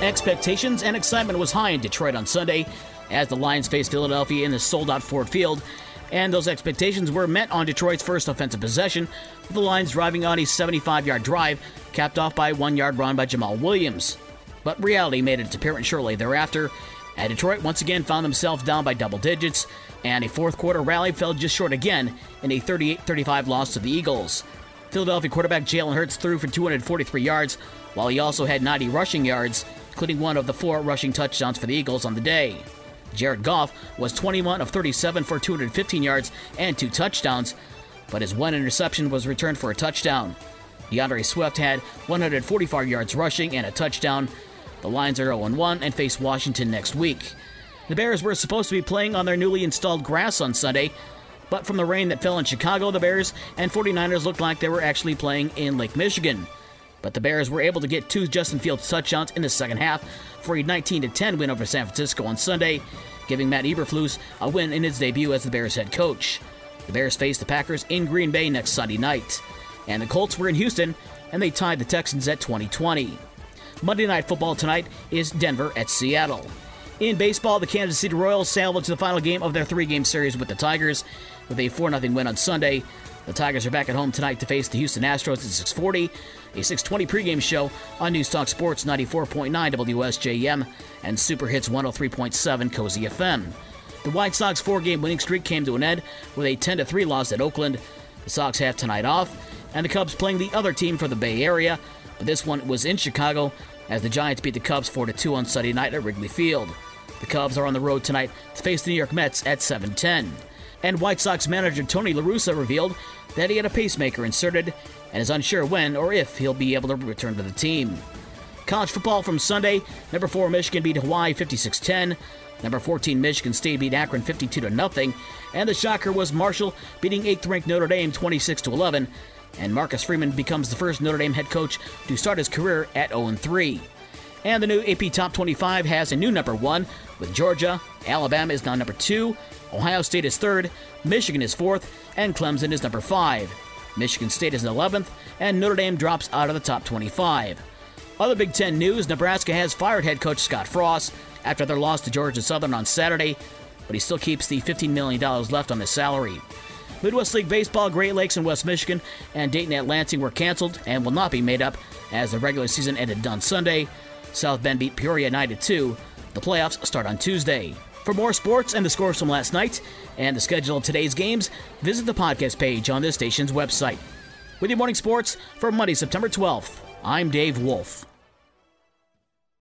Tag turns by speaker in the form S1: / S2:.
S1: Expectations and excitement was high in Detroit on Sunday as the Lions faced Philadelphia in the sold out Ford Field. And those expectations were met on Detroit's first offensive possession, with the Lions driving on a 75 yard drive, capped off by a one yard run by Jamaal Williams. But reality made its appearance shortly thereafter, and Detroit once again found themselves down by double digits, and a fourth quarter rally fell just short again in a 38 35 loss to the Eagles. Philadelphia quarterback Jalen Hurts threw for 243 yards, while he also had 90 rushing yards, including one of the four rushing touchdowns for the Eagles on the day. Jared Goff was 21 of 37 for 215 yards and two touchdowns, but his one interception was returned for a touchdown. D'Andre Swift had 145 yards rushing and a touchdown. The Lions are 0 1 and face Washington next week. The Bears were supposed to be playing on their newly installed grass on Sunday, but from the rain that fell in Chicago, the Bears and 49ers looked like they were actually playing in Lake Michigan. But the Bears were able to get two Justin Fields touchdowns in the second half for a 19 10 win over San Francisco on Sunday, giving Matt Eberflus a win in his debut as the Bears head coach. The Bears face the Packers in Green Bay next Sunday night. And the Colts were in Houston, and they tied the Texans at 2020. Monday Night Football tonight is Denver at Seattle. In baseball, the Kansas City Royals to the final game of their three game series with the Tigers with a 4 0 win on Sunday. The Tigers are back at home tonight to face the Houston Astros at 640, a 620 pregame show on News Talk Sports 94.9 WSJM and Super Hits 103.7 Cozy FM. The White Sox four-game winning streak came to an end with a 10-3 loss at Oakland. The Sox have tonight off, and the Cubs playing the other team for the Bay Area, but this one was in Chicago as the Giants beat the Cubs 4-2 on Sunday night at Wrigley Field. The Cubs are on the road tonight to face the New York Mets at 7:10. And White Sox manager Tony La Russa revealed that he had a pacemaker inserted and is unsure when or if he'll be able to return to the team. College football from Sunday, number 4 Michigan beat Hawaii 56-10. Number 14 Michigan State beat Akron 52 to nothing, and the shocker was Marshall beating 8th ranked Notre Dame 26 to 11, and Marcus Freeman becomes the first Notre Dame head coach to start his career at 0 3. And the new AP Top 25 has a new number 1 with Georgia, Alabama is now number 2, Ohio State is 3rd, Michigan is 4th, and Clemson is number 5. Michigan State is 11th, and Notre Dame drops out of the top 25. Other Big Ten news Nebraska has fired head coach Scott Frost after their loss to Georgia Southern on Saturday, but he still keeps the $15 million left on his salary. Midwest League Baseball, Great Lakes and West Michigan, and Dayton at Lansing were canceled and will not be made up as the regular season ended on Sunday. South Bend beat Peoria 9 2. The playoffs start on Tuesday. For more sports and the scores from last night and the schedule of today's games, visit the podcast page on this station's website. With your morning sports for Monday, September 12th, I'm Dave Wolf.